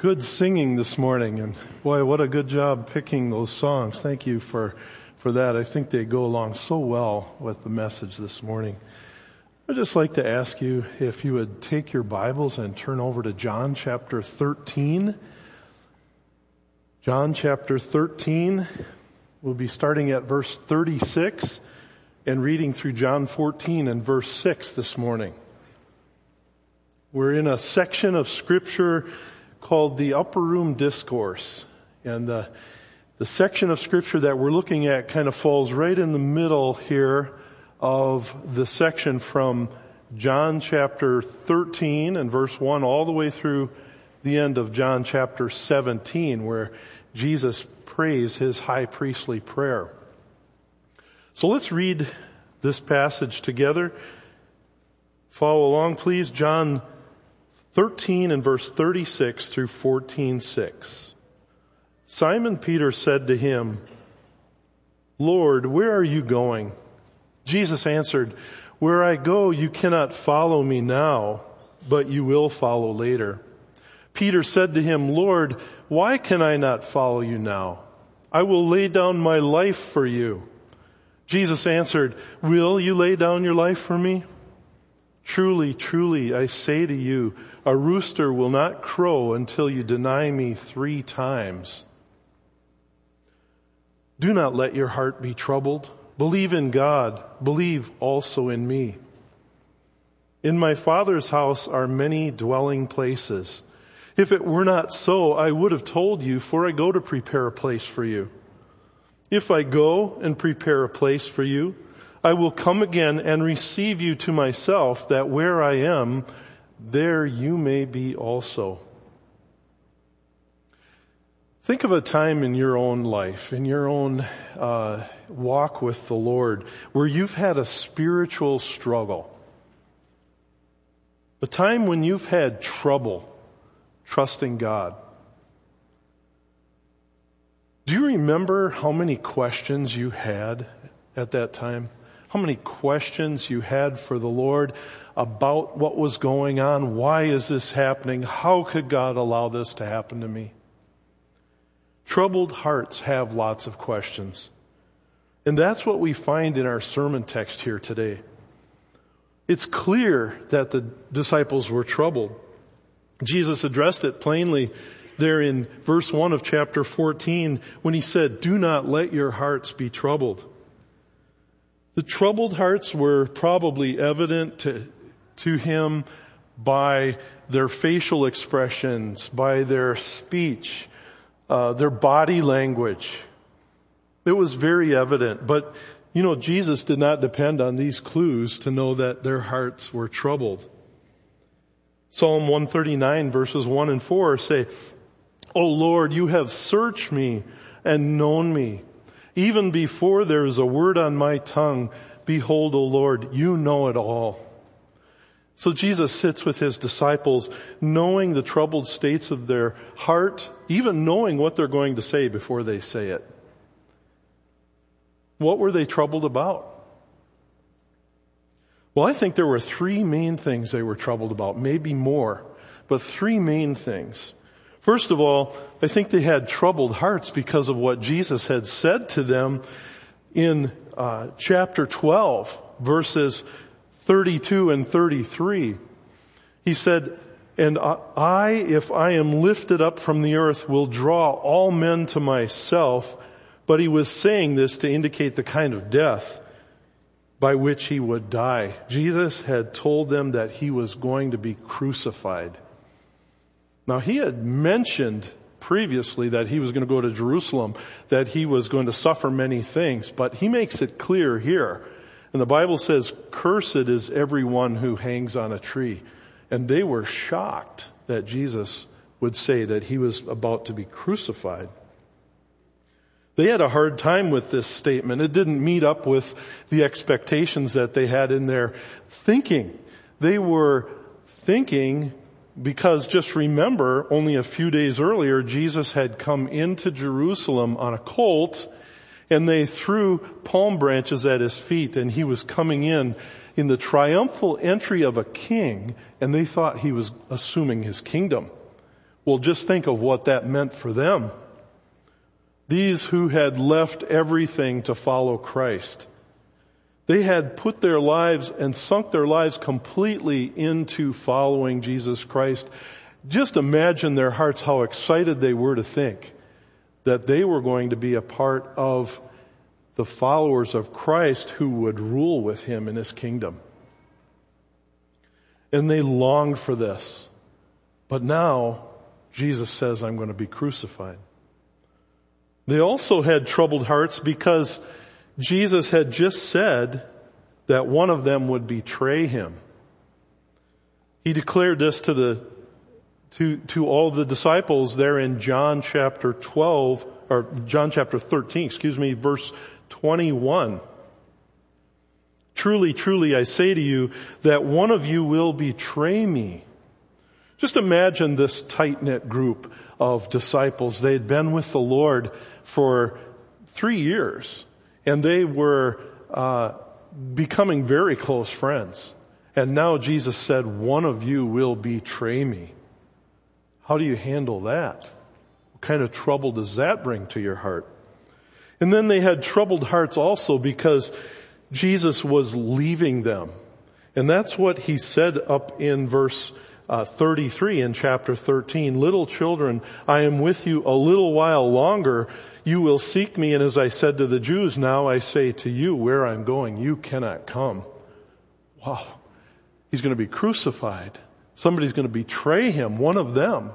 Good singing this morning, and boy, what a good job picking those songs. Thank you for, for that. I think they go along so well with the message this morning. I'd just like to ask you if you would take your Bibles and turn over to John chapter 13. John chapter 13. We'll be starting at verse 36 and reading through John 14 and verse 6 this morning. We're in a section of scripture called the Upper Room Discourse. And the, the section of scripture that we're looking at kind of falls right in the middle here of the section from John chapter 13 and verse 1 all the way through the end of John chapter 17 where Jesus prays his high priestly prayer. So let's read this passage together. Follow along, please. John 13 and verse 36 through 14:6. Simon Peter said to him, Lord, where are you going? Jesus answered, Where I go, you cannot follow me now, but you will follow later. Peter said to him, Lord, why can I not follow you now? I will lay down my life for you. Jesus answered, Will you lay down your life for me? Truly, truly, I say to you, a rooster will not crow until you deny me three times. Do not let your heart be troubled. Believe in God. Believe also in me. In my Father's house are many dwelling places. If it were not so, I would have told you, for I go to prepare a place for you. If I go and prepare a place for you, I will come again and receive you to myself, that where I am, there you may be also. Think of a time in your own life, in your own uh, walk with the Lord, where you've had a spiritual struggle. A time when you've had trouble trusting God. Do you remember how many questions you had at that time? How many questions you had for the Lord about what was going on. Why is this happening? How could God allow this to happen to me? Troubled hearts have lots of questions. And that's what we find in our sermon text here today. It's clear that the disciples were troubled. Jesus addressed it plainly there in verse 1 of chapter 14 when he said, Do not let your hearts be troubled. The troubled hearts were probably evident to, to him by their facial expressions, by their speech, uh, their body language. It was very evident. But, you know, Jesus did not depend on these clues to know that their hearts were troubled. Psalm 139 verses 1 and 4 say, O Lord, you have searched me and known me. Even before there is a word on my tongue, behold, O Lord, you know it all. So Jesus sits with his disciples, knowing the troubled states of their heart, even knowing what they're going to say before they say it. What were they troubled about? Well, I think there were three main things they were troubled about, maybe more, but three main things. First of all, I think they had troubled hearts because of what Jesus had said to them in uh, chapter 12, verses 32 and 33. He said, And I, if I am lifted up from the earth, will draw all men to myself. But he was saying this to indicate the kind of death by which he would die. Jesus had told them that he was going to be crucified. Now he had mentioned previously that he was going to go to Jerusalem, that he was going to suffer many things, but he makes it clear here. And the Bible says, cursed is everyone who hangs on a tree. And they were shocked that Jesus would say that he was about to be crucified. They had a hard time with this statement. It didn't meet up with the expectations that they had in their thinking. They were thinking because just remember, only a few days earlier, Jesus had come into Jerusalem on a colt and they threw palm branches at his feet and he was coming in in the triumphal entry of a king and they thought he was assuming his kingdom. Well, just think of what that meant for them. These who had left everything to follow Christ. They had put their lives and sunk their lives completely into following Jesus Christ. Just imagine their hearts how excited they were to think that they were going to be a part of the followers of Christ who would rule with him in his kingdom. And they longed for this. But now, Jesus says, I'm going to be crucified. They also had troubled hearts because Jesus had just said that one of them would betray him. He declared this to the to, to all the disciples there in John chapter 12, or John chapter 13, excuse me, verse 21. Truly, truly, I say to you that one of you will betray me. Just imagine this tight knit group of disciples. They had been with the Lord for three years and they were uh, becoming very close friends. And now Jesus said, one of you will betray me. How do you handle that? What kind of trouble does that bring to your heart? And then they had troubled hearts also because Jesus was leaving them. And that's what he said up in verse uh, 33 in chapter 13. Little children, I am with you a little while longer. You will seek me. And as I said to the Jews, now I say to you, where I'm going, you cannot come. Wow. He's going to be crucified. Somebody's going to betray him, one of them.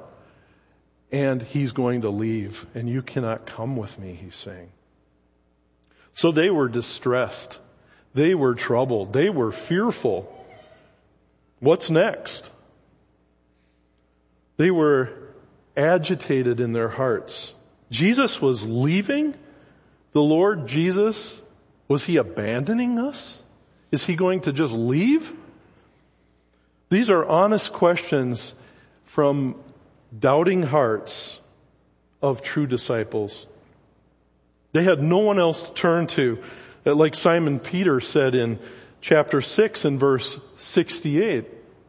And he's going to leave. And you cannot come with me, he's saying. So they were distressed. They were troubled. They were fearful. What's next? They were agitated in their hearts. Jesus was leaving? The Lord Jesus, was he abandoning us? Is he going to just leave? These are honest questions from doubting hearts of true disciples. They had no one else to turn to. Like Simon Peter said in chapter 6 and verse 68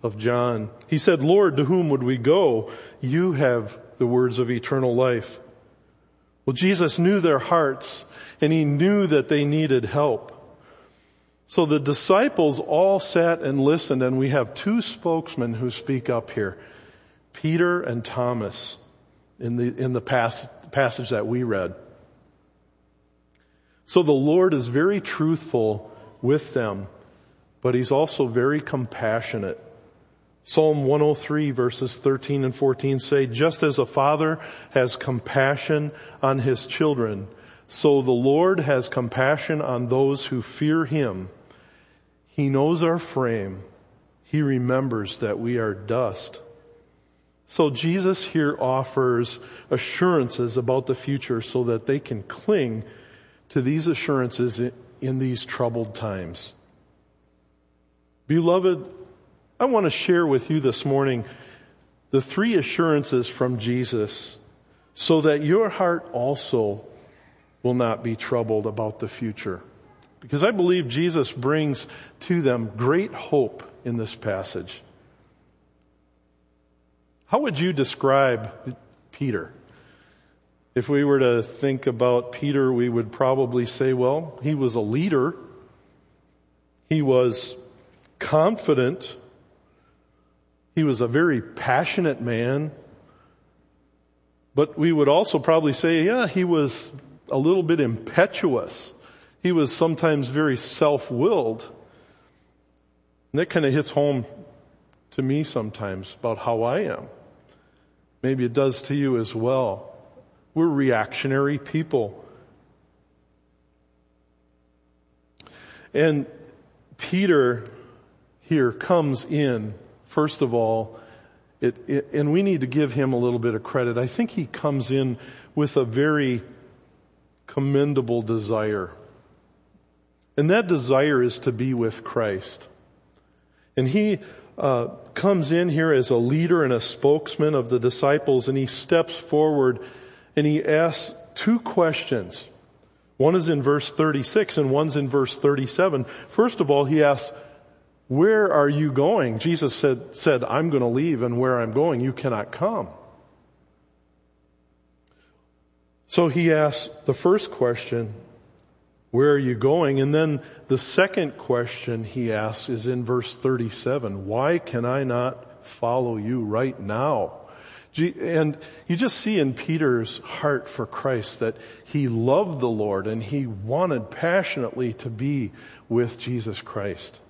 of John. He said, Lord, to whom would we go? You have the words of eternal life. Well, Jesus knew their hearts and he knew that they needed help. So the disciples all sat and listened and we have two spokesmen who speak up here. Peter and Thomas in the, in the pas- passage that we read. So the Lord is very truthful with them, but he's also very compassionate. Psalm 103 verses 13 and 14 say, just as a father has compassion on his children, so the Lord has compassion on those who fear him. He knows our frame. He remembers that we are dust. So Jesus here offers assurances about the future so that they can cling to these assurances in these troubled times. Beloved, I want to share with you this morning the three assurances from Jesus so that your heart also will not be troubled about the future. Because I believe Jesus brings to them great hope in this passage. How would you describe Peter? If we were to think about Peter, we would probably say, well, he was a leader. He was confident he was a very passionate man. But we would also probably say, yeah, he was a little bit impetuous. He was sometimes very self-willed. And that kind of hits home to me sometimes about how I am. Maybe it does to you as well. We're reactionary people. And Peter here comes in First of all, it, it, and we need to give him a little bit of credit. I think he comes in with a very commendable desire. And that desire is to be with Christ. And he uh, comes in here as a leader and a spokesman of the disciples, and he steps forward and he asks two questions. One is in verse 36 and one's in verse 37. First of all, he asks, where are you going? Jesus said, said, I'm going to leave and where I'm going, you cannot come. So he asks the first question, where are you going? And then the second question he asks is in verse 37. Why can I not follow you right now? And you just see in Peter's heart for Christ that he loved the Lord and he wanted passionately to be with Jesus Christ.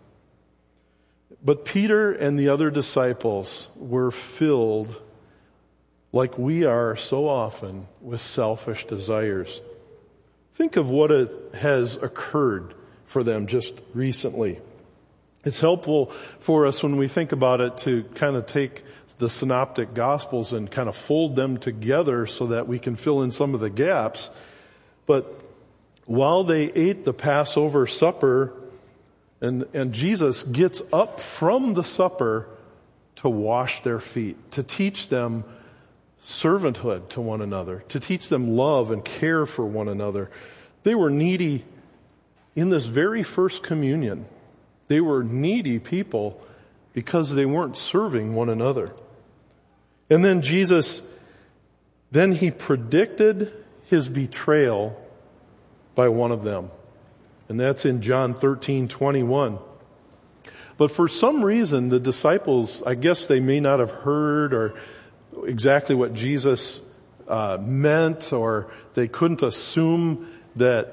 But Peter and the other disciples were filled, like we are so often, with selfish desires. Think of what has occurred for them just recently. It's helpful for us when we think about it to kind of take the synoptic gospels and kind of fold them together so that we can fill in some of the gaps. But while they ate the Passover supper and, and Jesus gets up from the supper to wash their feet, to teach them servanthood to one another, to teach them love and care for one another. They were needy in this very first communion. They were needy people because they weren't serving one another. And then Jesus, then he predicted his betrayal by one of them. And that's in John 13, 21. But for some reason, the disciples, I guess they may not have heard or exactly what Jesus uh, meant, or they couldn't assume that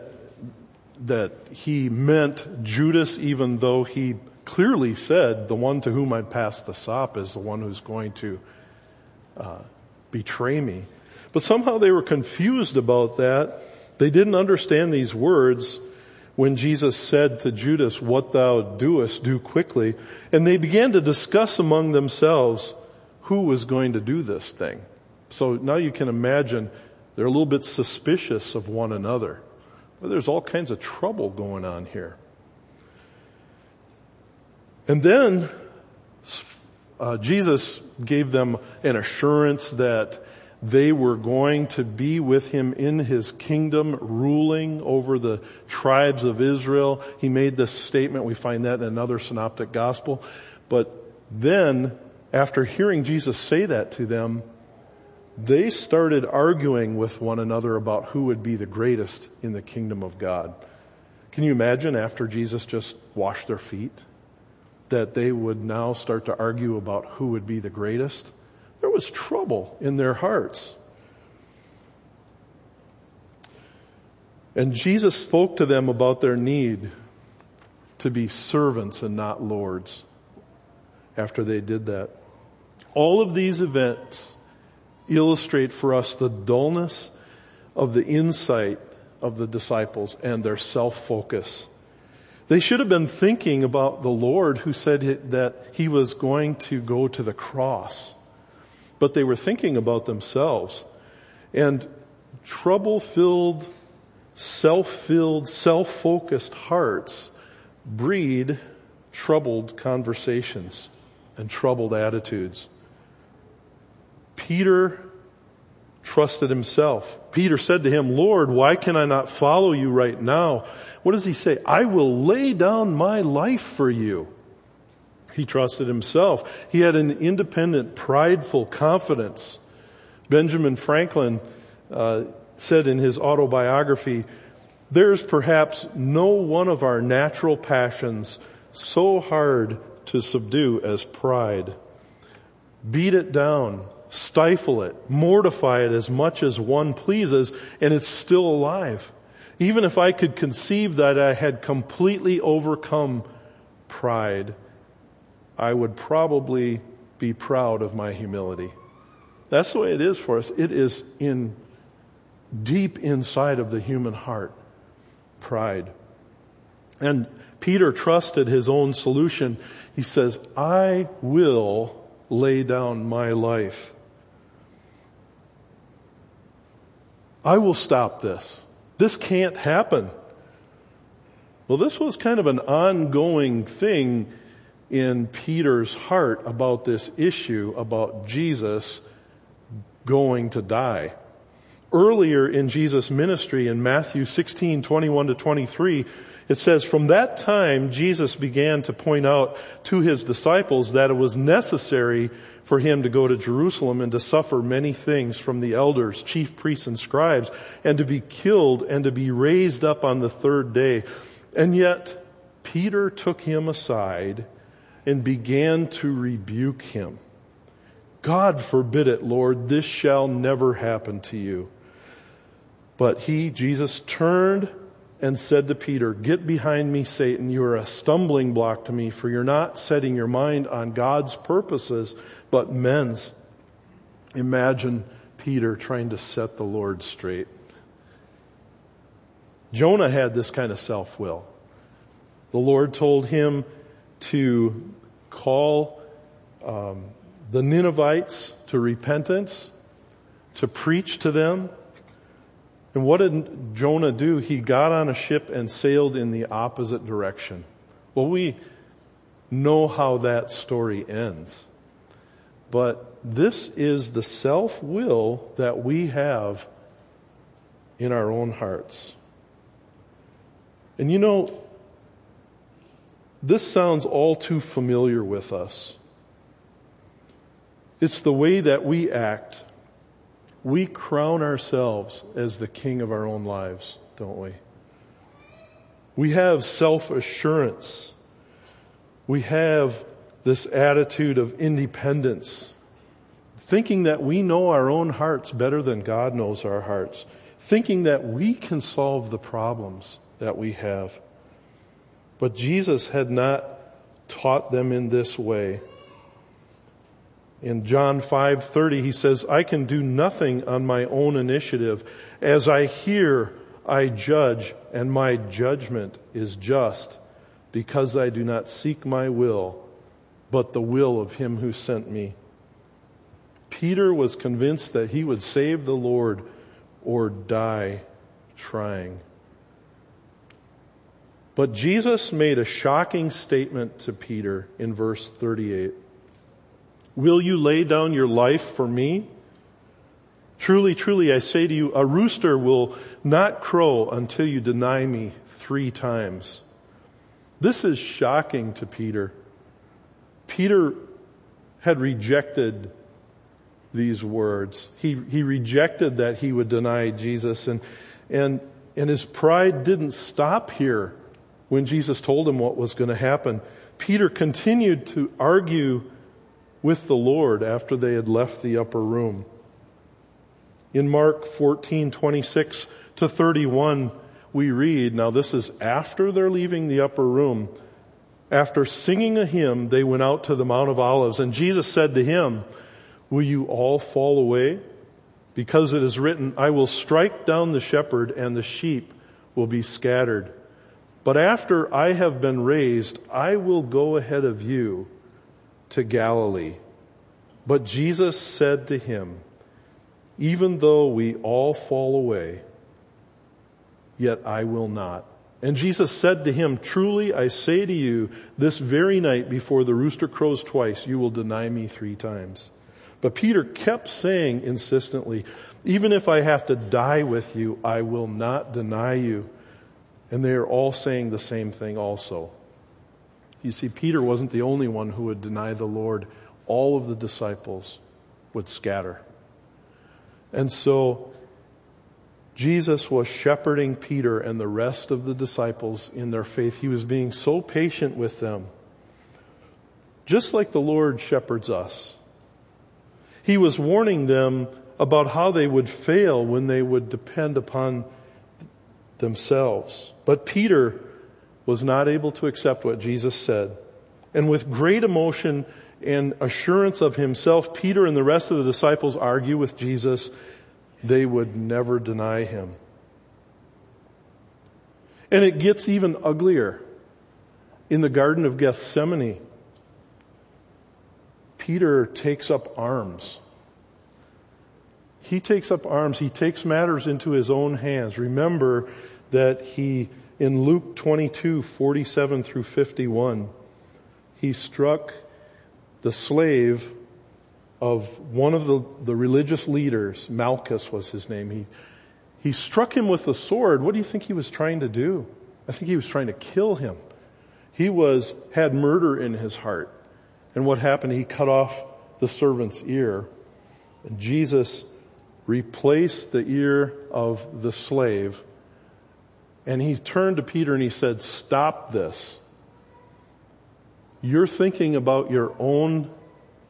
that he meant Judas, even though he clearly said, "The one to whom I pass the sop is the one who's going to uh, betray me." But somehow they were confused about that. They didn't understand these words when Jesus said to Judas, "What thou doest, do quickly," and they began to discuss among themselves who was going to do this thing. So now you can imagine they're a little bit suspicious of one another. Well, there's all kinds of trouble going on here. And then uh, Jesus gave them an assurance that they were going to be with him in his kingdom, ruling over the tribes of Israel. He made this statement. We find that in another synoptic gospel. But then after hearing Jesus say that to them, they started arguing with one another about who would be the greatest in the kingdom of God. Can you imagine after Jesus just washed their feet? That they would now start to argue about who would be the greatest? There was trouble in their hearts. And Jesus spoke to them about their need to be servants and not lords after they did that. All of these events illustrate for us the dullness of the insight of the disciples and their self-focus. They should have been thinking about the Lord who said that he was going to go to the cross. But they were thinking about themselves. And trouble-filled, self-filled, self-focused hearts breed troubled conversations and troubled attitudes. Peter trusted himself. Peter said to him, Lord, why can I not follow you right now? What does he say? I will lay down my life for you. He trusted himself. He had an independent, prideful confidence. Benjamin Franklin uh, said in his autobiography, there's perhaps no one of our natural passions so hard to subdue as pride. Beat it down, stifle it, mortify it as much as one pleases, and it's still alive. Even if I could conceive that I had completely overcome pride, I would probably be proud of my humility. That's the way it is for us. It is in deep inside of the human heart. Pride. And Peter trusted his own solution. He says, I will lay down my life I will stop this. This can't happen. Well, this was kind of an ongoing thing in Peter's heart about this issue about Jesus going to die. Earlier in Jesus' ministry in Matthew 16, 21 to 23, It says, from that time, Jesus began to point out to his disciples that it was necessary for him to go to Jerusalem and to suffer many things from the elders, chief priests, and scribes, and to be killed and to be raised up on the third day. And yet, Peter took him aside and began to rebuke him. God forbid it, Lord, this shall never happen to you. But he, Jesus, turned and said to Peter, Get behind me, Satan. You are a stumbling block to me, for you're not setting your mind on God's purposes, but men's. Imagine Peter trying to set the Lord straight. Jonah had this kind of self will. The Lord told him to call um, the Ninevites to repentance, to preach to them, and what did Jonah do? He got on a ship and sailed in the opposite direction. Well, we know how that story ends. But this is the self will that we have in our own hearts. And you know, this sounds all too familiar with us. It's the way that we act we crown ourselves as the king of our own lives, don't we? We have self assurance. We have this attitude of independence, thinking that we know our own hearts better than God knows our hearts, thinking that we can solve the problems that we have. But Jesus had not taught them in this way. In John 5:30 he says, "I can do nothing on my own initiative. As I hear, I judge, and my judgment is just, because I do not seek my will, but the will of him who sent me." Peter was convinced that he would save the Lord or die trying. But Jesus made a shocking statement to Peter in verse 38. Will you lay down your life for me? Truly, truly, I say to you, a rooster will not crow until you deny me three times. This is shocking to Peter. Peter had rejected these words. He, he rejected that he would deny Jesus and, and, and his pride didn't stop here when Jesus told him what was going to happen. Peter continued to argue with the Lord after they had left the upper room. In Mark 14, 26 to 31, we read, now this is after they're leaving the upper room. After singing a hymn, they went out to the Mount of Olives, and Jesus said to him, Will you all fall away? Because it is written, I will strike down the shepherd, and the sheep will be scattered. But after I have been raised, I will go ahead of you to Galilee. But Jesus said to him, Even though we all fall away, yet I will not. And Jesus said to him, Truly I say to you, this very night before the rooster crows twice, you will deny me three times. But Peter kept saying insistently, Even if I have to die with you, I will not deny you. And they are all saying the same thing also. You see, Peter wasn't the only one who would deny the Lord. All of the disciples would scatter. And so, Jesus was shepherding Peter and the rest of the disciples in their faith. He was being so patient with them. Just like the Lord shepherds us. He was warning them about how they would fail when they would depend upon themselves. But Peter was not able to accept what Jesus said. And with great emotion and assurance of himself, Peter and the rest of the disciples argue with Jesus. They would never deny him. And it gets even uglier. In the Garden of Gethsemane, Peter takes up arms. He takes up arms. He takes matters into his own hands. Remember that he in Luke 22, 47 through 51, he struck the slave of one of the, the religious leaders, Malchus was his name. He, he struck him with a sword. What do you think he was trying to do? I think he was trying to kill him. He was, had murder in his heart. And what happened? He cut off the servant's ear. And Jesus replaced the ear of the slave. And he turned to Peter and he said, stop this. You're thinking about your own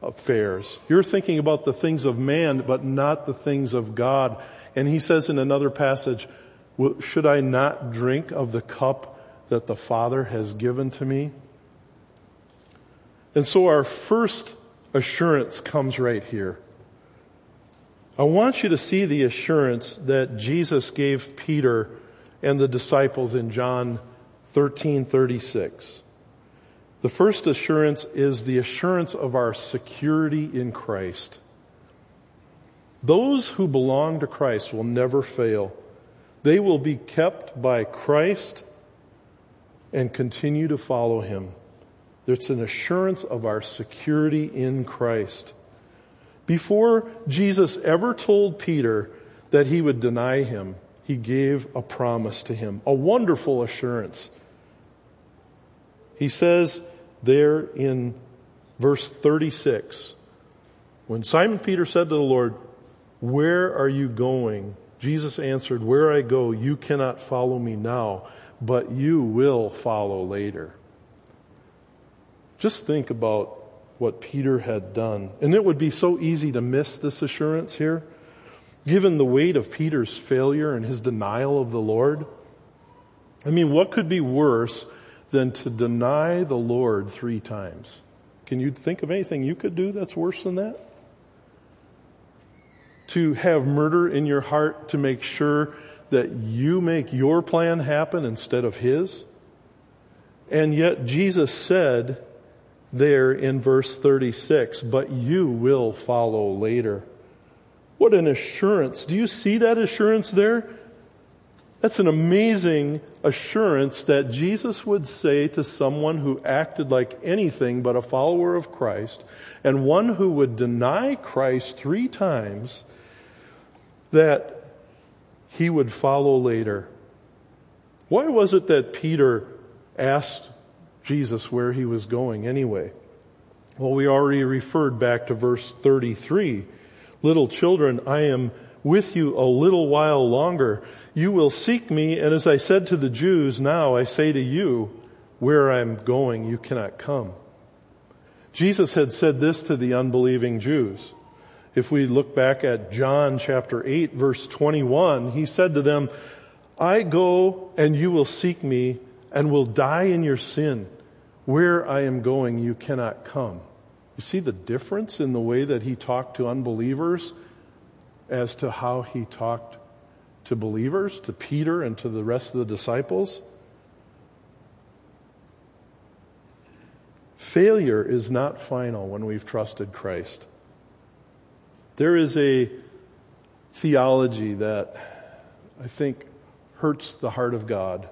affairs. You're thinking about the things of man, but not the things of God. And he says in another passage, should I not drink of the cup that the Father has given to me? And so our first assurance comes right here. I want you to see the assurance that Jesus gave Peter and the disciples in John 13:36. The first assurance is the assurance of our security in Christ. Those who belong to Christ will never fail. They will be kept by Christ and continue to follow him. There's an assurance of our security in Christ. Before Jesus ever told Peter that he would deny him, he gave a promise to him, a wonderful assurance. He says there in verse 36, when Simon Peter said to the Lord, Where are you going? Jesus answered, Where I go, you cannot follow me now, but you will follow later. Just think about what Peter had done. And it would be so easy to miss this assurance here, given the weight of Peter's failure and his denial of the Lord. I mean, what could be worse than to deny the Lord three times? Can you think of anything you could do that's worse than that? To have murder in your heart to make sure that you make your plan happen instead of his? And yet Jesus said, there in verse 36, but you will follow later. What an assurance. Do you see that assurance there? That's an amazing assurance that Jesus would say to someone who acted like anything but a follower of Christ and one who would deny Christ three times that he would follow later. Why was it that Peter asked Jesus where he was going anyway. Well, we already referred back to verse 33. Little children, I am with you a little while longer. You will seek me, and as I said to the Jews, now I say to you, where I'm going, you cannot come. Jesus had said this to the unbelieving Jews. If we look back at John chapter 8 verse 21, he said to them, I go and you will seek me and will die in your sin. Where I am going, you cannot come. You see the difference in the way that he talked to unbelievers as to how he talked to believers, to Peter and to the rest of the disciples? Failure is not final when we've trusted Christ. There is a theology that I think hurts the heart of God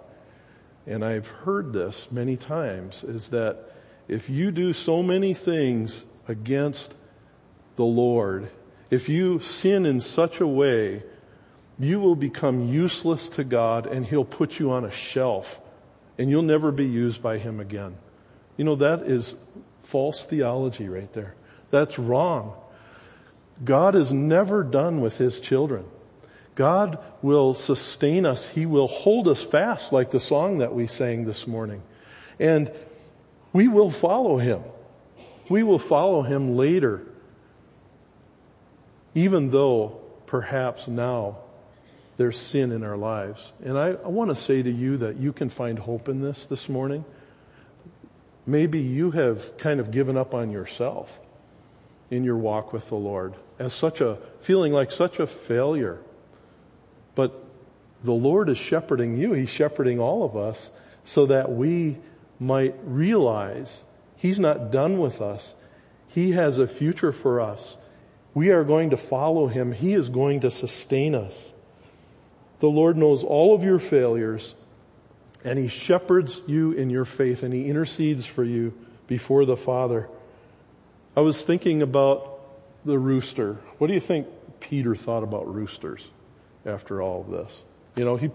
and I've heard this many times, is that if you do so many things against the Lord, if you sin in such a way, you will become useless to God and He'll put you on a shelf and you'll never be used by Him again. You know, that is false theology right there. That's wrong. God is never done with His children. God will sustain us. He will hold us fast, like the song that we sang this morning. And we will follow Him. We will follow Him later, even though perhaps now there's sin in our lives. And I, I want to say to you that you can find hope in this this morning. Maybe you have kind of given up on yourself in your walk with the Lord as such a, feeling like such a failure. But the Lord is shepherding you. He's shepherding all of us so that we might realize He's not done with us. He has a future for us. We are going to follow Him. He is going to sustain us. The Lord knows all of your failures and He shepherds you in your faith and He intercedes for you before the Father. I was thinking about the rooster. What do you think Peter thought about roosters? after all of this. You know, he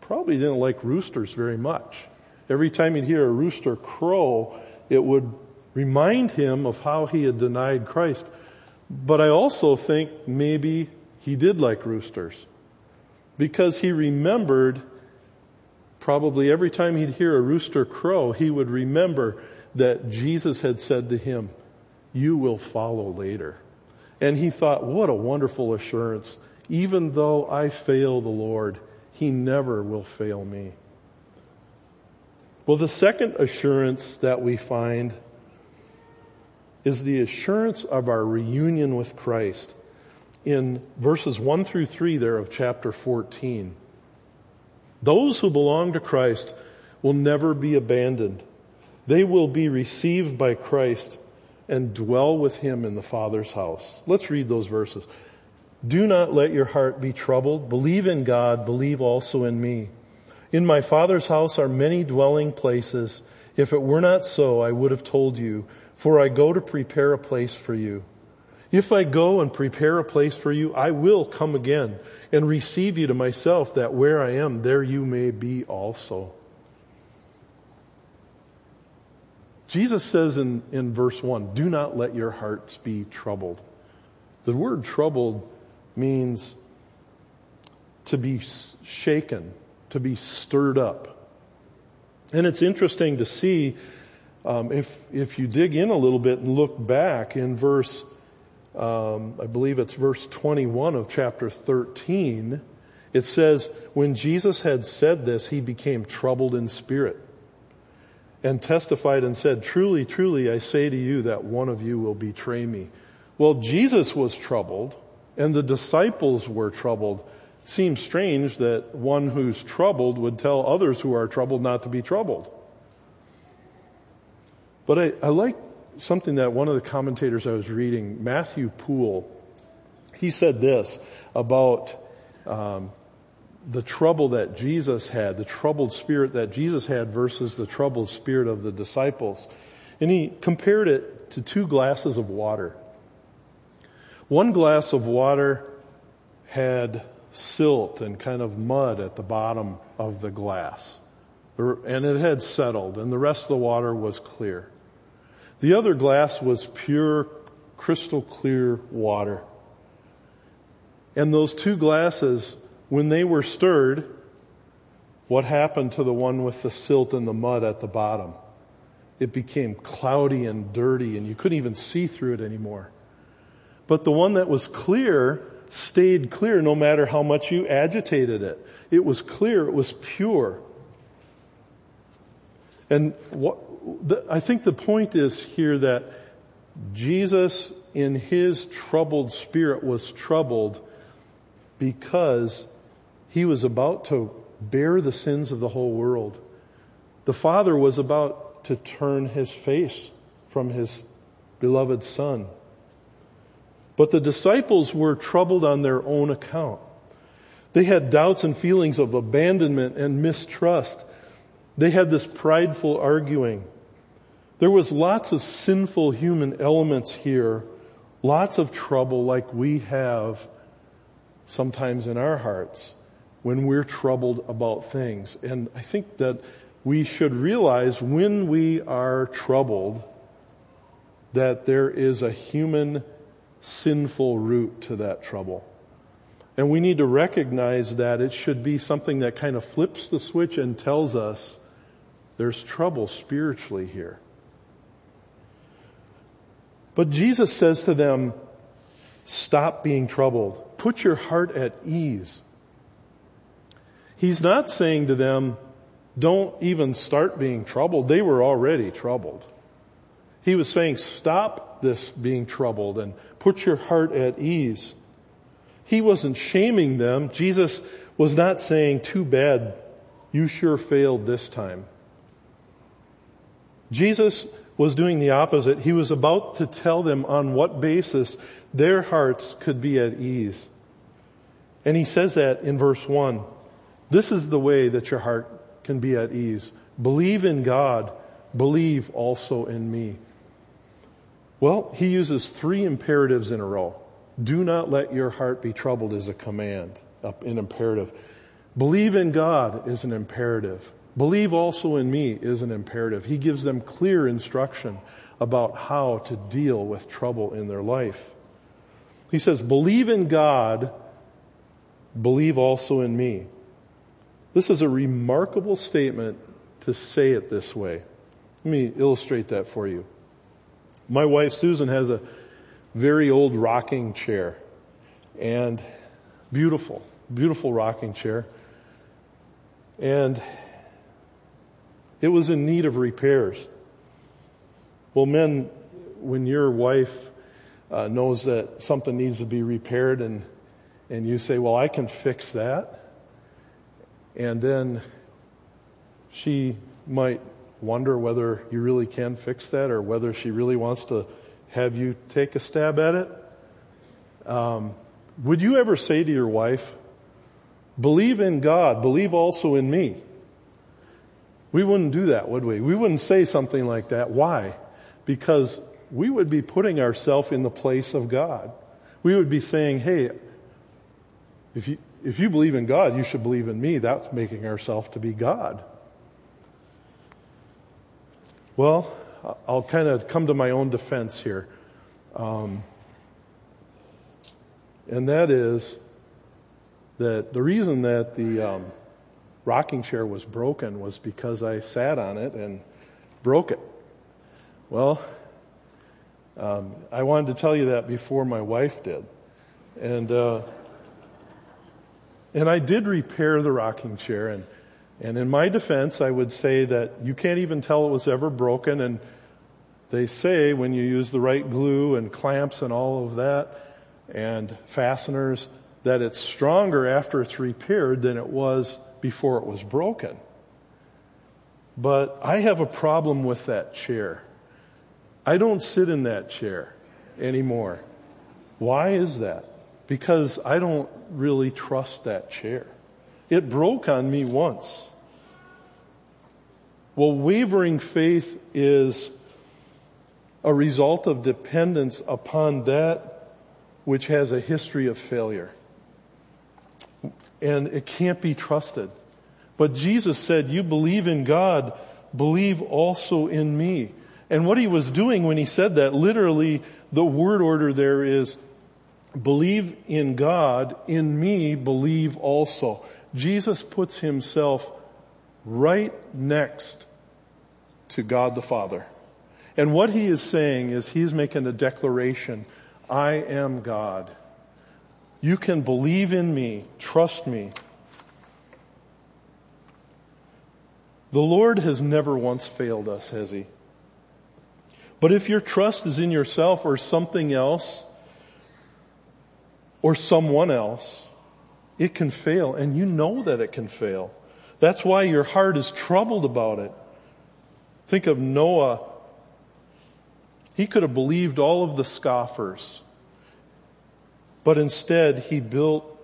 probably didn't like roosters very much. Every time he'd hear a rooster crow, it would remind him of how he had denied Christ. But I also think maybe he did like roosters because he remembered probably every time he'd hear a rooster crow, he would remember that Jesus had said to him, You will follow later. And he thought, What a wonderful assurance. Even though I fail the Lord, he never will fail me. Well, the second assurance that we find is the assurance of our reunion with Christ in verses 1 through 3 there of chapter 14. Those who belong to Christ will never be abandoned. They will be received by Christ and dwell with him in the Father's house. Let's read those verses. Do not let your heart be troubled. Believe in God. Believe also in me. In my Father's house are many dwelling places. If it were not so, I would have told you, for I go to prepare a place for you. If I go and prepare a place for you, I will come again and receive you to myself, that where I am, there you may be also. Jesus says in, in verse 1, do not let your hearts be troubled. The word troubled means to be shaken, to be stirred up. And it's interesting to see um, if, if you dig in a little bit and look back in verse um, I believe it's verse 21 of chapter 13. It says, When Jesus had said this, he became troubled in spirit and testified and said, Truly, truly, I say to you that one of you will betray me. Well, Jesus was troubled and the disciples were troubled. Seems strange that one who's troubled would tell others who are troubled not to be troubled. But I, I like something that one of the commentators I was reading, Matthew Poole, he said this about um, the trouble that Jesus had, the troubled spirit that Jesus had versus the troubled spirit of the disciples. And he compared it to two glasses of water. One glass of water had silt and kind of mud at the bottom of the glass. And it had settled, and the rest of the water was clear. The other glass was pure, crystal clear water. And those two glasses, when they were stirred, what happened to the one with the silt and the mud at the bottom? It became cloudy and dirty, and you couldn't even see through it anymore. But the one that was clear stayed clear no matter how much you agitated it. It was clear, it was pure. And what, the, I think the point is here that Jesus, in his troubled spirit, was troubled because he was about to bear the sins of the whole world. The Father was about to turn his face from his beloved Son. But the disciples were troubled on their own account. They had doubts and feelings of abandonment and mistrust. They had this prideful arguing. There was lots of sinful human elements here, lots of trouble like we have sometimes in our hearts when we're troubled about things. And I think that we should realize when we are troubled that there is a human sinful root to that trouble. And we need to recognize that it should be something that kind of flips the switch and tells us there's trouble spiritually here. But Jesus says to them, stop being troubled. Put your heart at ease. He's not saying to them, don't even start being troubled. They were already troubled. He was saying, stop this being troubled and put your heart at ease. He wasn't shaming them. Jesus was not saying, too bad, you sure failed this time. Jesus was doing the opposite. He was about to tell them on what basis their hearts could be at ease. And he says that in verse 1. This is the way that your heart can be at ease. Believe in God. Believe also in me. Well, he uses three imperatives in a row. Do not let your heart be troubled is a command, an imperative. Believe in God is an imperative. Believe also in me is an imperative. He gives them clear instruction about how to deal with trouble in their life. He says, believe in God, believe also in me. This is a remarkable statement to say it this way. Let me illustrate that for you. My wife Susan has a very old rocking chair and beautiful, beautiful rocking chair. And it was in need of repairs. Well, men, when your wife uh, knows that something needs to be repaired and, and you say, well, I can fix that. And then she might wonder whether you really can fix that or whether she really wants to have you take a stab at it. Um, would you ever say to your wife, believe in God, believe also in me? We wouldn't do that, would we? We wouldn't say something like that. Why? Because we would be putting ourselves in the place of God. We would be saying, hey, if you, if you believe in God, you should believe in me. That's making ourselves to be God. Well, I'll kind of come to my own defense here. Um, and that is that the reason that the um, rocking chair was broken was because I sat on it and broke it. Well, um, I wanted to tell you that before my wife did. And, uh, and I did repair the rocking chair and, and in my defense, I would say that you can't even tell it was ever broken and they say when you use the right glue and clamps and all of that and fasteners that it's stronger after it's repaired than it was before it was broken. But I have a problem with that chair. I don't sit in that chair anymore. Why is that? Because I don't really trust that chair. It broke on me once. Well, wavering faith is a result of dependence upon that which has a history of failure and it can't be trusted. But Jesus said, you believe in God, believe also in me. And what he was doing when he said that, literally, the word order there is, believe in God, in me, believe also. Jesus puts himself right next to God the Father. And what he is saying is he's making a declaration, I am God. You can believe in me, trust me. The Lord has never once failed us, has He? But if your trust is in yourself or something else, or someone else, it can fail, and you know that it can fail. That's why your heart is troubled about it. Think of Noah. He could have believed all of the scoffers. But instead, he built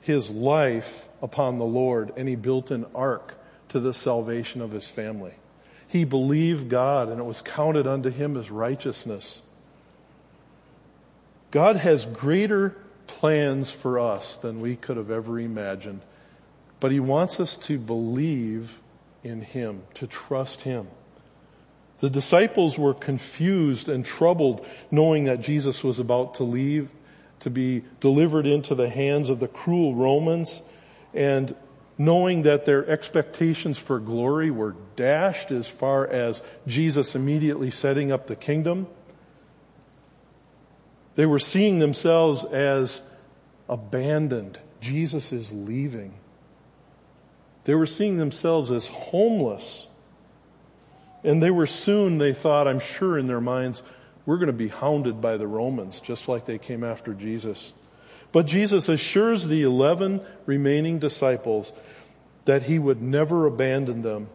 his life upon the Lord and he built an ark to the salvation of his family. He believed God and it was counted unto him as righteousness. God has greater plans for us than we could have ever imagined, but he wants us to believe in him, to trust him. The disciples were confused and troubled knowing that Jesus was about to leave to be delivered into the hands of the cruel Romans and knowing that their expectations for glory were dashed as far as Jesus immediately setting up the kingdom. They were seeing themselves as abandoned. Jesus is leaving. They were seeing themselves as homeless. And they were soon, they thought, I'm sure in their minds, we're going to be hounded by the Romans just like they came after Jesus. But Jesus assures the 11 remaining disciples that he would never abandon them.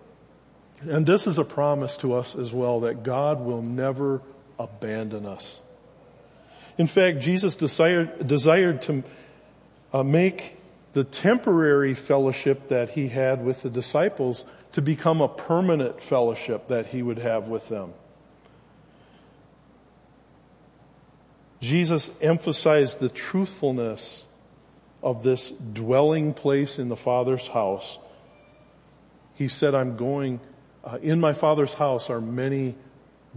And this is a promise to us as well that God will never abandon us. In fact, Jesus desired, desired to uh, make the temporary fellowship that he had with the disciples to become a permanent fellowship that he would have with them. Jesus emphasized the truthfulness of this dwelling place in the Father's house, he said, I'm going, uh, in my Father's house are many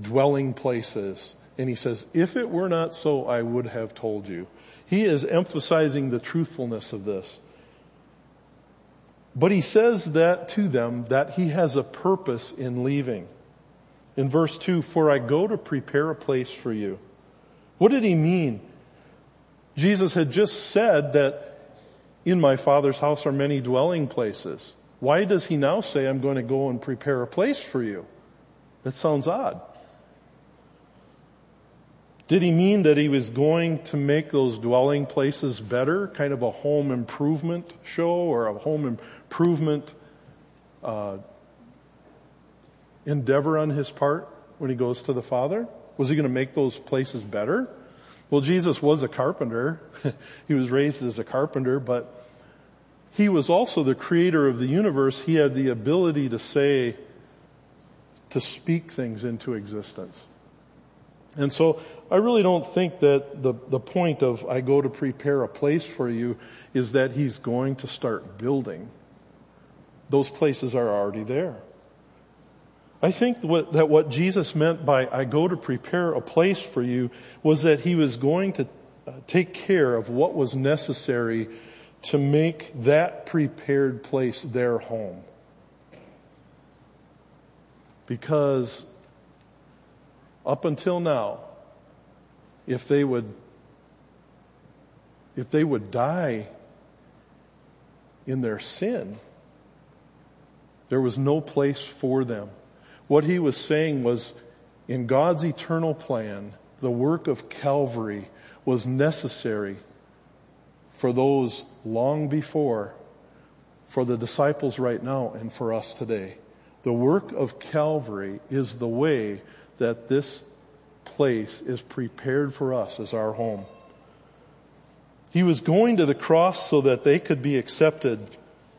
dwelling places. And he says, if it were not so, I would have told you. He is emphasizing the truthfulness of this. But he says that to them that he has a purpose in leaving. In verse 2, for I go to prepare a place for you. What did he mean? Jesus had just said that in my Father's house are many dwelling places. Why does he now say, I'm going to go and prepare a place for you? That sounds odd. Did he mean that he was going to make those dwelling places better, kind of a home improvement show or a home improvement uh, endeavor on his part when he goes to the Father? Was he going to make those places better? Well, Jesus was a carpenter. he was raised as a carpenter, but he was also the creator of the universe. He had the ability to say, to speak things into existence. And so I really don't think that the, the point of I go to prepare a place for you is that he's going to start building. Those places are already there. I think what, that what Jesus meant by I go to prepare a place for you was that he was going to uh, take care of what was necessary to make that prepared place their home. Because up until now, if they would, if they would die in their sin, there was no place for them. What he was saying was, in God's eternal plan, the work of Calvary was necessary for those long before, for the disciples right now, and for us today. The work of Calvary is the way that this place is prepared for us as our home. He was going to the cross so that they could be accepted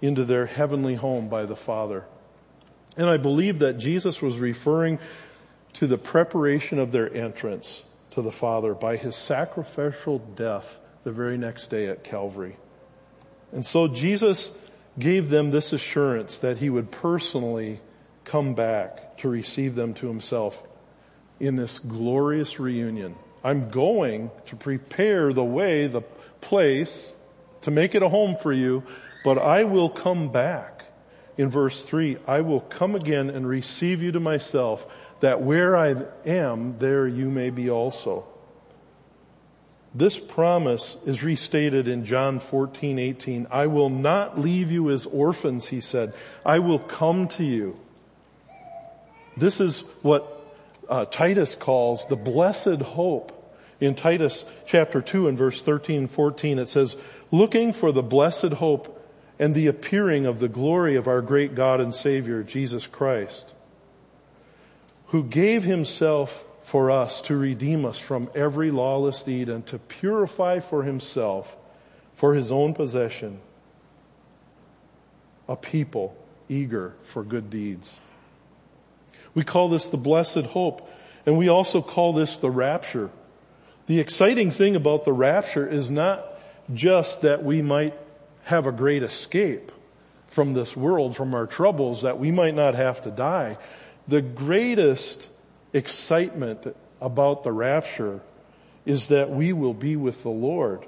into their heavenly home by the Father. And I believe that Jesus was referring to the preparation of their entrance to the Father by his sacrificial death the very next day at Calvary. And so Jesus gave them this assurance that he would personally come back to receive them to himself in this glorious reunion. I'm going to prepare the way, the place, to make it a home for you, but I will come back in verse 3, I will come again and receive you to myself, that where I am, there you may be also. This promise is restated in John 14, 18. I will not leave you as orphans, he said. I will come to you. This is what uh, Titus calls the blessed hope. In Titus chapter 2 and verse 13 and 14, it says, looking for the blessed hope and the appearing of the glory of our great God and Savior, Jesus Christ, who gave himself for us to redeem us from every lawless deed and to purify for himself, for his own possession, a people eager for good deeds. We call this the blessed hope, and we also call this the rapture. The exciting thing about the rapture is not just that we might have a great escape from this world, from our troubles, that we might not have to die. The greatest excitement about the rapture is that we will be with the Lord.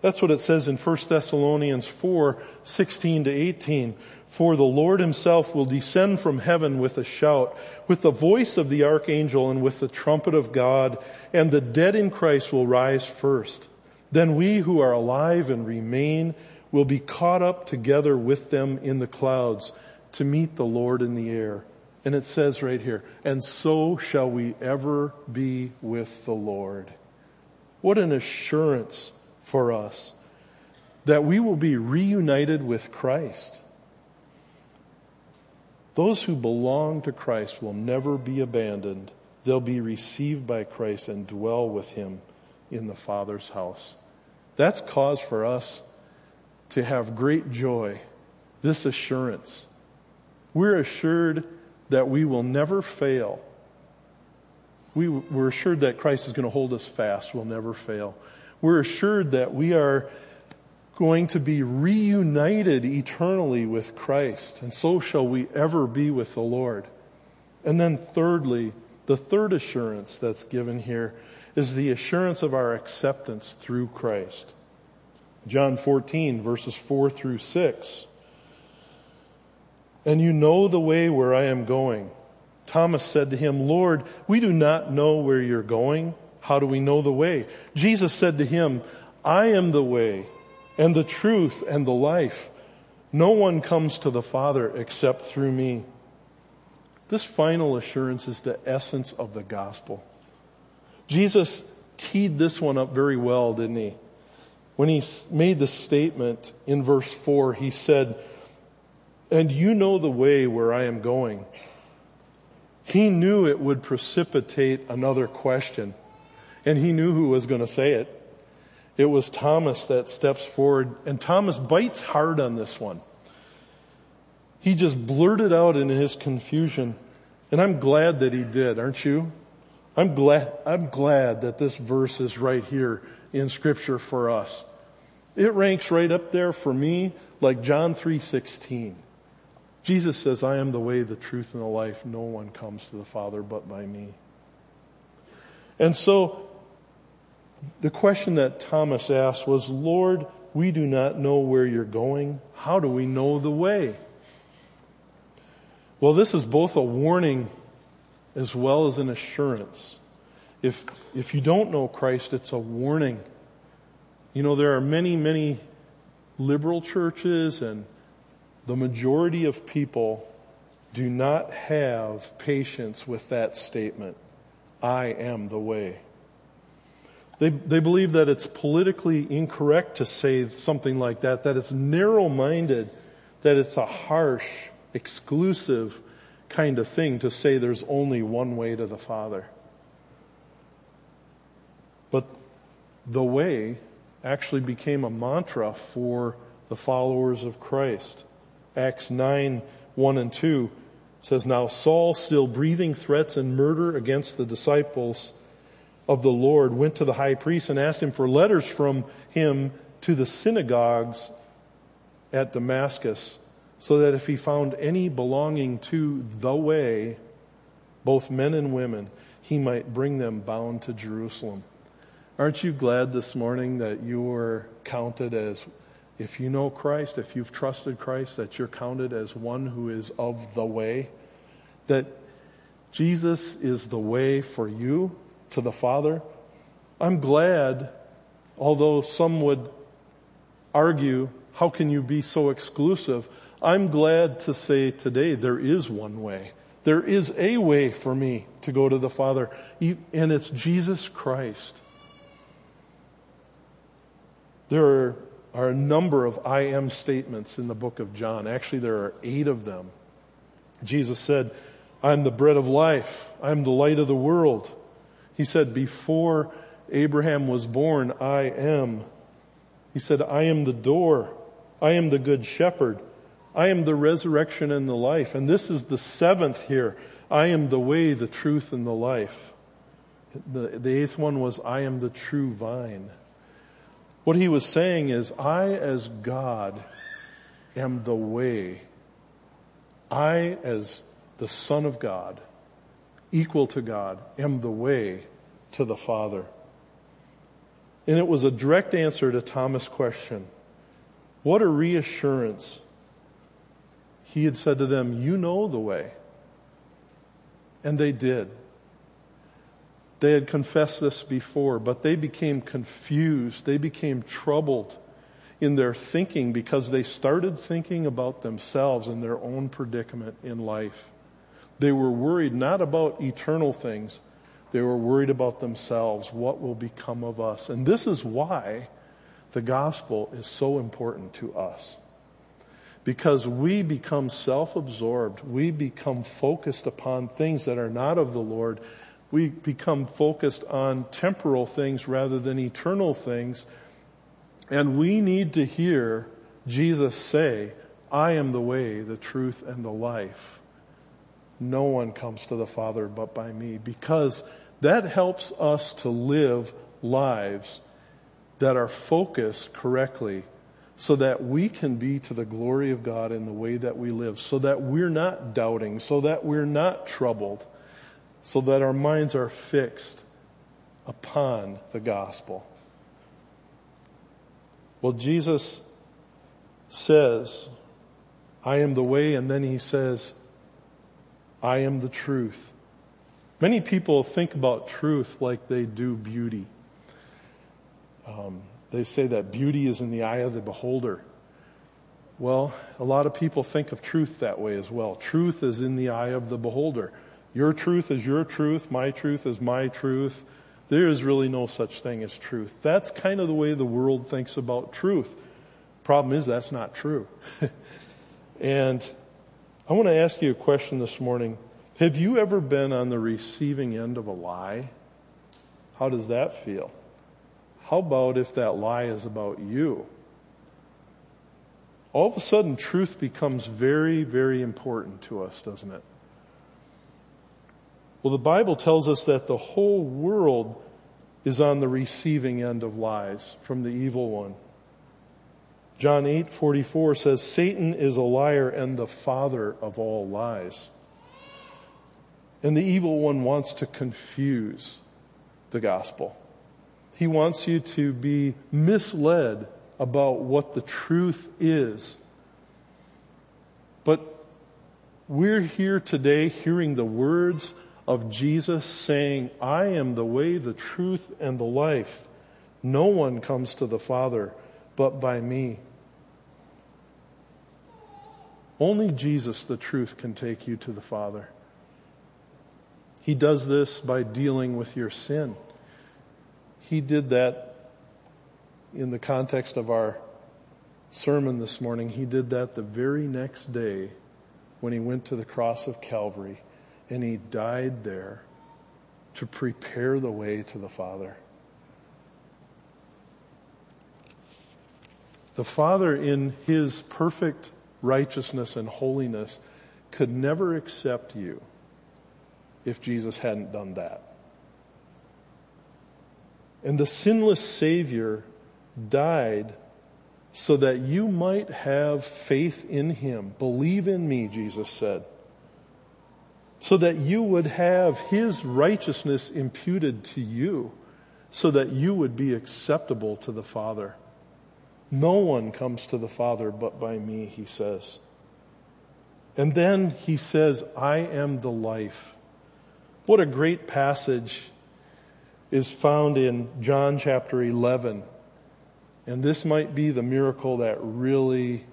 That's what it says in 1 Thessalonians 4, 16 to 18. For the Lord himself will descend from heaven with a shout, with the voice of the archangel and with the trumpet of God, and the dead in Christ will rise first. Then we who are alive and remain will be caught up together with them in the clouds to meet the Lord in the air. And it says right here, and so shall we ever be with the Lord. What an assurance for us that we will be reunited with Christ. Those who belong to Christ will never be abandoned. They'll be received by Christ and dwell with Him in the Father's house. That's cause for us to have great joy, this assurance. We're assured that we will never fail. We, we're assured that Christ is going to hold us fast, we'll never fail. We're assured that we are going to be reunited eternally with Christ, and so shall we ever be with the Lord. And then, thirdly, the third assurance that's given here is the assurance of our acceptance through Christ. John 14, verses 4 through 6. And you know the way where I am going. Thomas said to him, Lord, we do not know where you're going. How do we know the way? Jesus said to him, I am the way and the truth and the life. No one comes to the Father except through me. This final assurance is the essence of the gospel. Jesus teed this one up very well, didn't he? When he made the statement in verse 4, he said, And you know the way where I am going. He knew it would precipitate another question, and he knew who was going to say it. It was Thomas that steps forward, and Thomas bites hard on this one. He just blurted out in his confusion, and I'm glad that he did, aren't you? I'm glad, I'm glad that this verse is right here in scripture for us. It ranks right up there for me like John 3:16. Jesus says, "I am the way, the truth and the life. No one comes to the Father but by me." And so the question that Thomas asked was, Lord, we do not know where you're going. How do we know the way? Well, this is both a warning as well as an assurance. If, if you don't know Christ, it's a warning. You know, there are many, many liberal churches, and the majority of people do not have patience with that statement I am the way. They, they believe that it's politically incorrect to say something like that, that it's narrow minded, that it's a harsh, exclusive kind of thing to say there's only one way to the Father. But the way actually became a mantra for the followers of Christ. Acts 9, 1 and 2 says, Now Saul, still breathing threats and murder against the disciples, of the Lord went to the high priest and asked him for letters from him to the synagogues at Damascus, so that if he found any belonging to the way, both men and women, he might bring them bound to Jerusalem. Aren't you glad this morning that you were counted as, if you know Christ, if you've trusted Christ, that you're counted as one who is of the way? That Jesus is the way for you to the Father. I'm glad, although some would argue, how can you be so exclusive? I'm glad to say today there is one way. There is a way for me to go to the Father, and it's Jesus Christ. There are, a number of I am statements in the book of John. Actually, there are eight of them. Jesus said, I'm the bread of life. I'm the light of the world. He said, Before Abraham was born, I am. He said, I am the door. I am the good shepherd. I am the resurrection and the life. And this is the seventh here. I am the way, the truth, and the life. The, the eighth one was, I am the true vine. What he was saying is, I, as God, am the way. I, as the Son of God, equal to God, am the way to the Father. And it was a direct answer to Thomas' question. What a reassurance. He had said to them, You know the way. And they did. They had confessed this before, but they became confused. They became troubled in their thinking because they started thinking about themselves and their own predicament in life. They were worried not about eternal things, they were worried about themselves. What will become of us? And this is why the gospel is so important to us. Because we become self absorbed. We become focused upon things that are not of the Lord. We become focused on temporal things rather than eternal things. And we need to hear Jesus say, I am the way, the truth, and the life. No one comes to the Father but by me. Because that helps us to live lives that are focused correctly so that we can be to the glory of God in the way that we live, so that we're not doubting, so that we're not troubled, so that our minds are fixed upon the gospel. Well, Jesus says, I am the way, and then he says, I am the truth. Many people think about truth like they do beauty. Um, they say that beauty is in the eye of the beholder. Well, a lot of people think of truth that way as well. Truth is in the eye of the beholder. Your truth is your truth. My truth is my truth. There is really no such thing as truth. That's kind of the way the world thinks about truth. Problem is, that's not true. and I want to ask you a question this morning. Have you ever been on the receiving end of a lie? How does that feel? How about if that lie is about you? All of a sudden, truth becomes very, very important to us, doesn't it? Well, the Bible tells us that the whole world is on the receiving end of lies from the evil one. John 8:44 says Satan is a liar and the father of all lies. And the evil one wants to confuse the gospel. He wants you to be misled about what the truth is. But we're here today hearing the words of Jesus saying, I am the way, the truth, and the life. No one comes to the Father but by me. Only Jesus, the truth, can take you to the Father. He does this by dealing with your sin. He did that in the context of our sermon this morning. He did that the very next day when he went to the cross of Calvary and he died there to prepare the way to the Father. The Father, in his perfect righteousness and holiness, could never accept you if Jesus hadn't done that. And the sinless Savior died so that you might have faith in Him. Believe in me, Jesus said. So that you would have His righteousness imputed to you, so that you would be acceptable to the Father. No one comes to the Father but by me, He says. And then He says, I am the life. What a great passage is found in John chapter 11. And this might be the miracle that really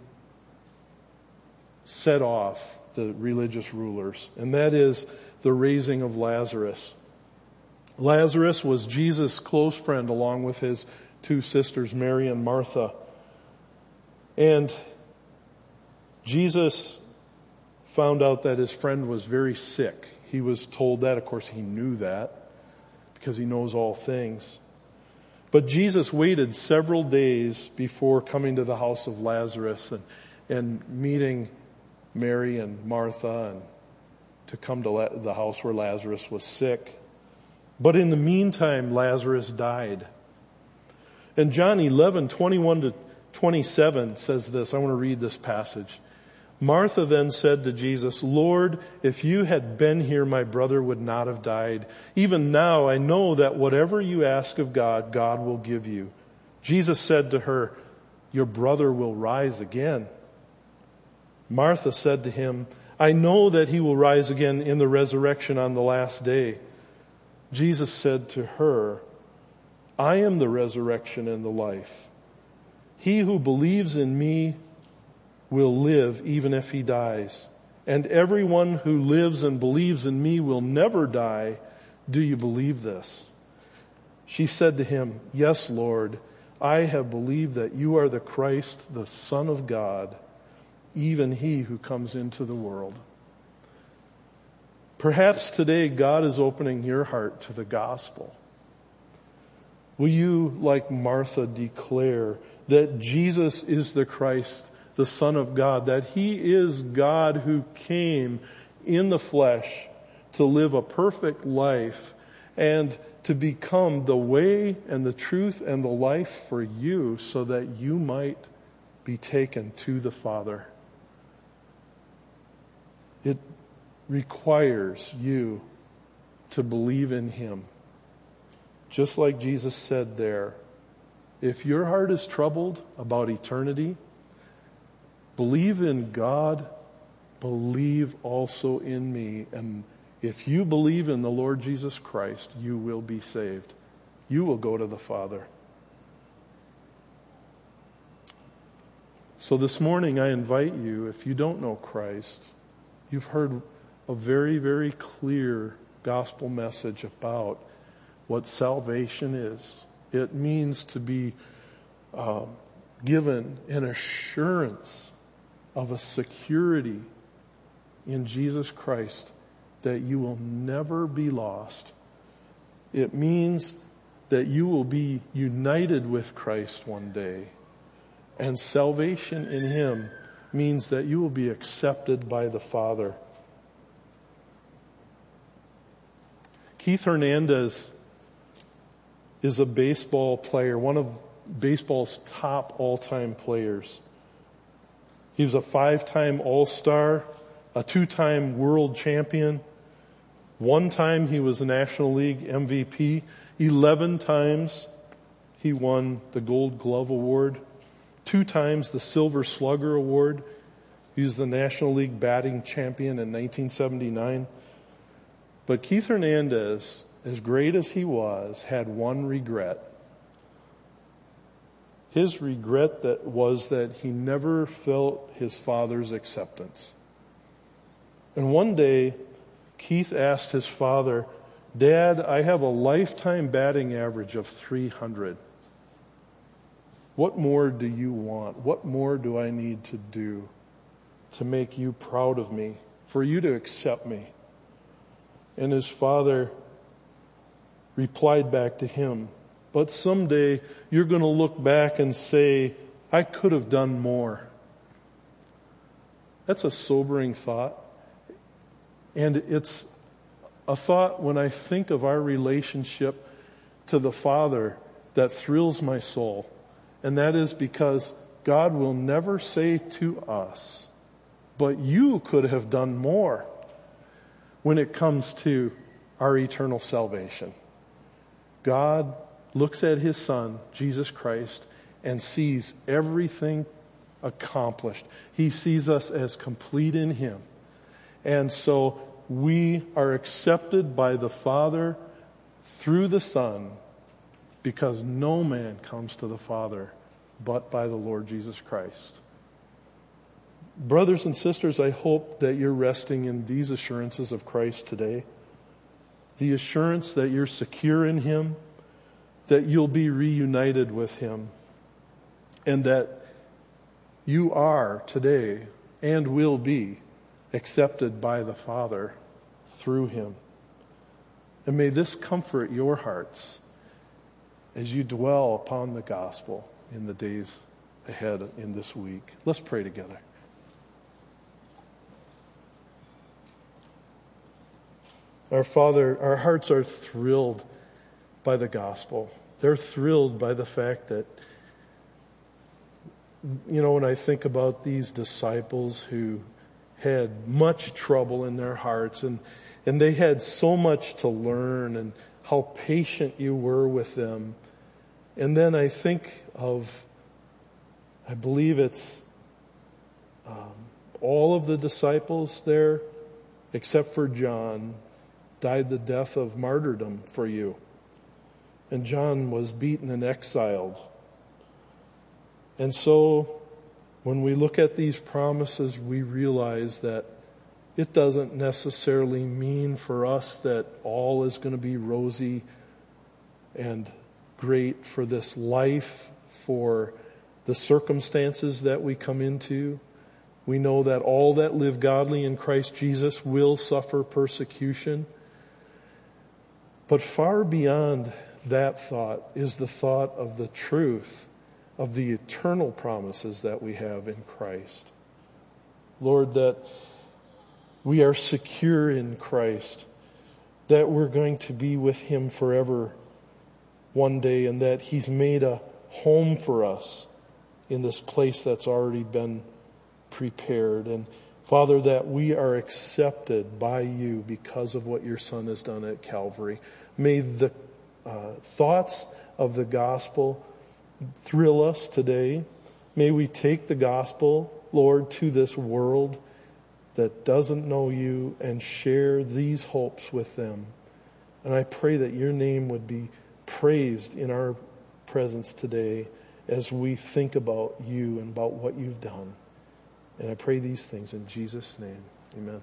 set off the religious rulers, and that is the raising of Lazarus. Lazarus was Jesus' close friend along with his two sisters, Mary and Martha. And Jesus found out that his friend was very sick. He was told that. Of course, he knew that because he knows all things. But Jesus waited several days before coming to the house of Lazarus and, and meeting Mary and Martha and to come to the house where Lazarus was sick. But in the meantime, Lazarus died. And John 11, 21 to 27 says this. I want to read this passage. Martha then said to Jesus, Lord, if you had been here, my brother would not have died. Even now I know that whatever you ask of God, God will give you. Jesus said to her, Your brother will rise again. Martha said to him, I know that he will rise again in the resurrection on the last day. Jesus said to her, I am the resurrection and the life. He who believes in me will live even if he dies. And everyone who lives and believes in me will never die. Do you believe this? She said to him, Yes, Lord. I have believed that you are the Christ, the Son of God, even he who comes into the world. Perhaps today God is opening your heart to the gospel. Will you, like Martha, declare that Jesus is the Christ, the Son of God, that He is God who came in the flesh to live a perfect life and to become the way and the truth and the life for you so that you might be taken to the Father. It requires you to believe in Him. Just like Jesus said there, if your heart is troubled about eternity, believe in God, believe also in me. And if you believe in the Lord Jesus Christ, you will be saved. You will go to the Father. So this morning, I invite you, if you don't know Christ, you've heard a very, very clear gospel message about what salvation is. It means to be uh, given an assurance of a security in Jesus Christ that you will never be lost. It means that you will be united with Christ one day. And salvation in Him means that you will be accepted by the Father. Keith Hernandez is a baseball player, one of baseball's top all-time players. He was a five-time All-Star, a two-time world champion. One time he was a National League MVP. Eleven times he won the Gold Glove Award. Two times the Silver Slugger Award. He was the National League batting champion in 1979. But Keith Hernandez, as great as he was, had one regret. His regret that was that he never felt his father's acceptance. And one day, Keith asked his father, Dad, I have a lifetime batting average of 300. What more do you want? What more do I need to do to make you proud of me, for you to accept me? And his father replied back to him, but someday you're going to look back and say, I could have done more. That's a sobering thought. And it's a thought when I think of our relationship to the Father that thrills my soul. And that is because God will never say to us, but you could have done more when it comes to our eternal salvation. God looks at his son, Jesus Christ, and sees everything accomplished. He sees us as complete in him. And so we are accepted by the Father through the Son because no man comes to the Father but by the Lord Jesus Christ. Brothers and sisters, I hope that you're resting in these assurances of Christ today. The assurance that you're secure in Him, that you'll be reunited with Him, and that you are today and will be accepted by the Father through Him. And may this comfort your hearts as you dwell upon the gospel in the days ahead in this week. Let's pray together. Our Father, our hearts are thrilled by the gospel. They're thrilled by the fact that, you know, when I think about these disciples who had much trouble in their hearts and, and they had so much to learn and how patient you were with them. And then I think of, I believe it's um, all of the disciples there, except for John, died the death of martyrdom for you. And John was beaten and exiled. And so when we look at these promises, we realize that it doesn't necessarily mean for us that all is going to be rosy and great for this life, for the circumstances that we come into. We know that all that live godly in Christ Jesus will suffer persecution. But far beyond that thought is the thought of the truth of the eternal promises that we have in Christ. Lord, that we are secure in Christ, that we're going to be with Him forever one day, and that He's made a home for us in this place that's already been prepared. And Father, that we are accepted by you because of what your Son has done at Calvary. May the uh, thoughts of the gospel thrill us today. May we take the gospel, Lord, to this world that doesn't know you and share these hopes with them. And I pray that your name would be praised in our presence today as we think about you and about what you've done. And I pray these things in Jesus' name. Amen.